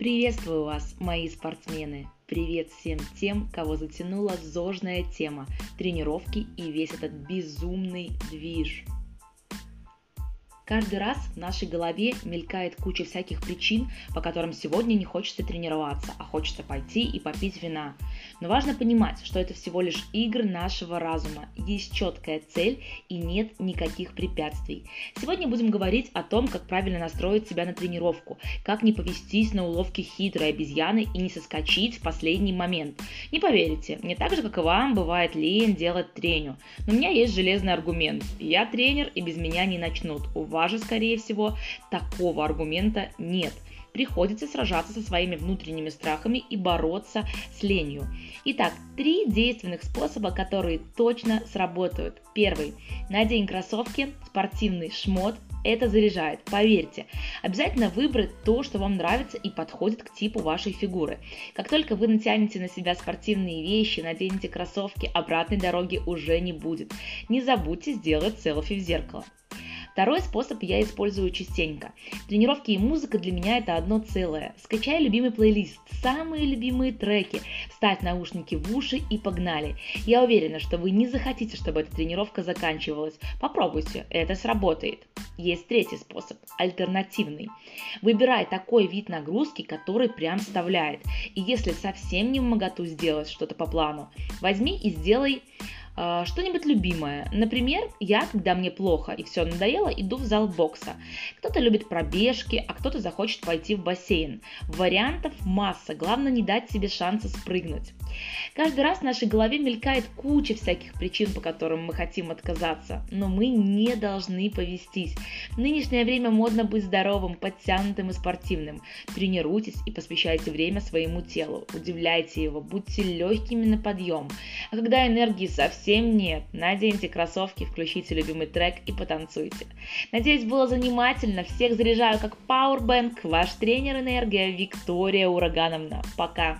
Приветствую вас, мои спортсмены! Привет всем тем, кого затянула зожная тема тренировки и весь этот безумный движ. Каждый раз в нашей голове мелькает куча всяких причин, по которым сегодня не хочется тренироваться, а хочется пойти и попить вина. Но важно понимать, что это всего лишь игры нашего разума. Есть четкая цель и нет никаких препятствий. Сегодня будем говорить о том, как правильно настроить себя на тренировку, как не повестись на уловки хитрой обезьяны и не соскочить в последний момент. Не поверите, мне так же, как и вам, бывает лень делать треню. Но у меня есть железный аргумент. Я тренер и без меня не начнут. У вас же, скорее всего, такого аргумента нет приходится сражаться со своими внутренними страхами и бороться с ленью. Итак, три действенных способа, которые точно сработают. Первый. Надень кроссовки, спортивный шмот, это заряжает, поверьте. Обязательно выбрать то, что вам нравится и подходит к типу вашей фигуры. Как только вы натянете на себя спортивные вещи, наденете кроссовки, обратной дороги уже не будет. Не забудьте сделать селфи в зеркало. Второй способ я использую частенько. Тренировки и музыка для меня это одно целое. Скачай любимый плейлист, самые любимые треки, ставь наушники в уши и погнали. Я уверена, что вы не захотите, чтобы эта тренировка заканчивалась. Попробуйте, это сработает. Есть третий способ, альтернативный. Выбирай такой вид нагрузки, который прям вставляет. И если совсем не в моготу сделать что-то по плану, возьми и сделай что-нибудь любимое. Например, я, когда мне плохо и все надоело, иду в зал бокса. Кто-то любит пробежки, а кто-то захочет пойти в бассейн. Вариантов масса, главное не дать себе шанса спрыгнуть. Каждый раз в нашей голове мелькает куча всяких причин, по которым мы хотим отказаться, но мы не должны повестись. В нынешнее время модно быть здоровым, подтянутым и спортивным. Тренируйтесь и посвящайте время своему телу, удивляйте его, будьте легкими на подъем. А когда энергии совсем нет, наденьте кроссовки, включите любимый трек и потанцуйте. Надеюсь, было занимательно. Всех заряжаю как Powerbank. Ваш тренер энергия Виктория Урагановна. Пока!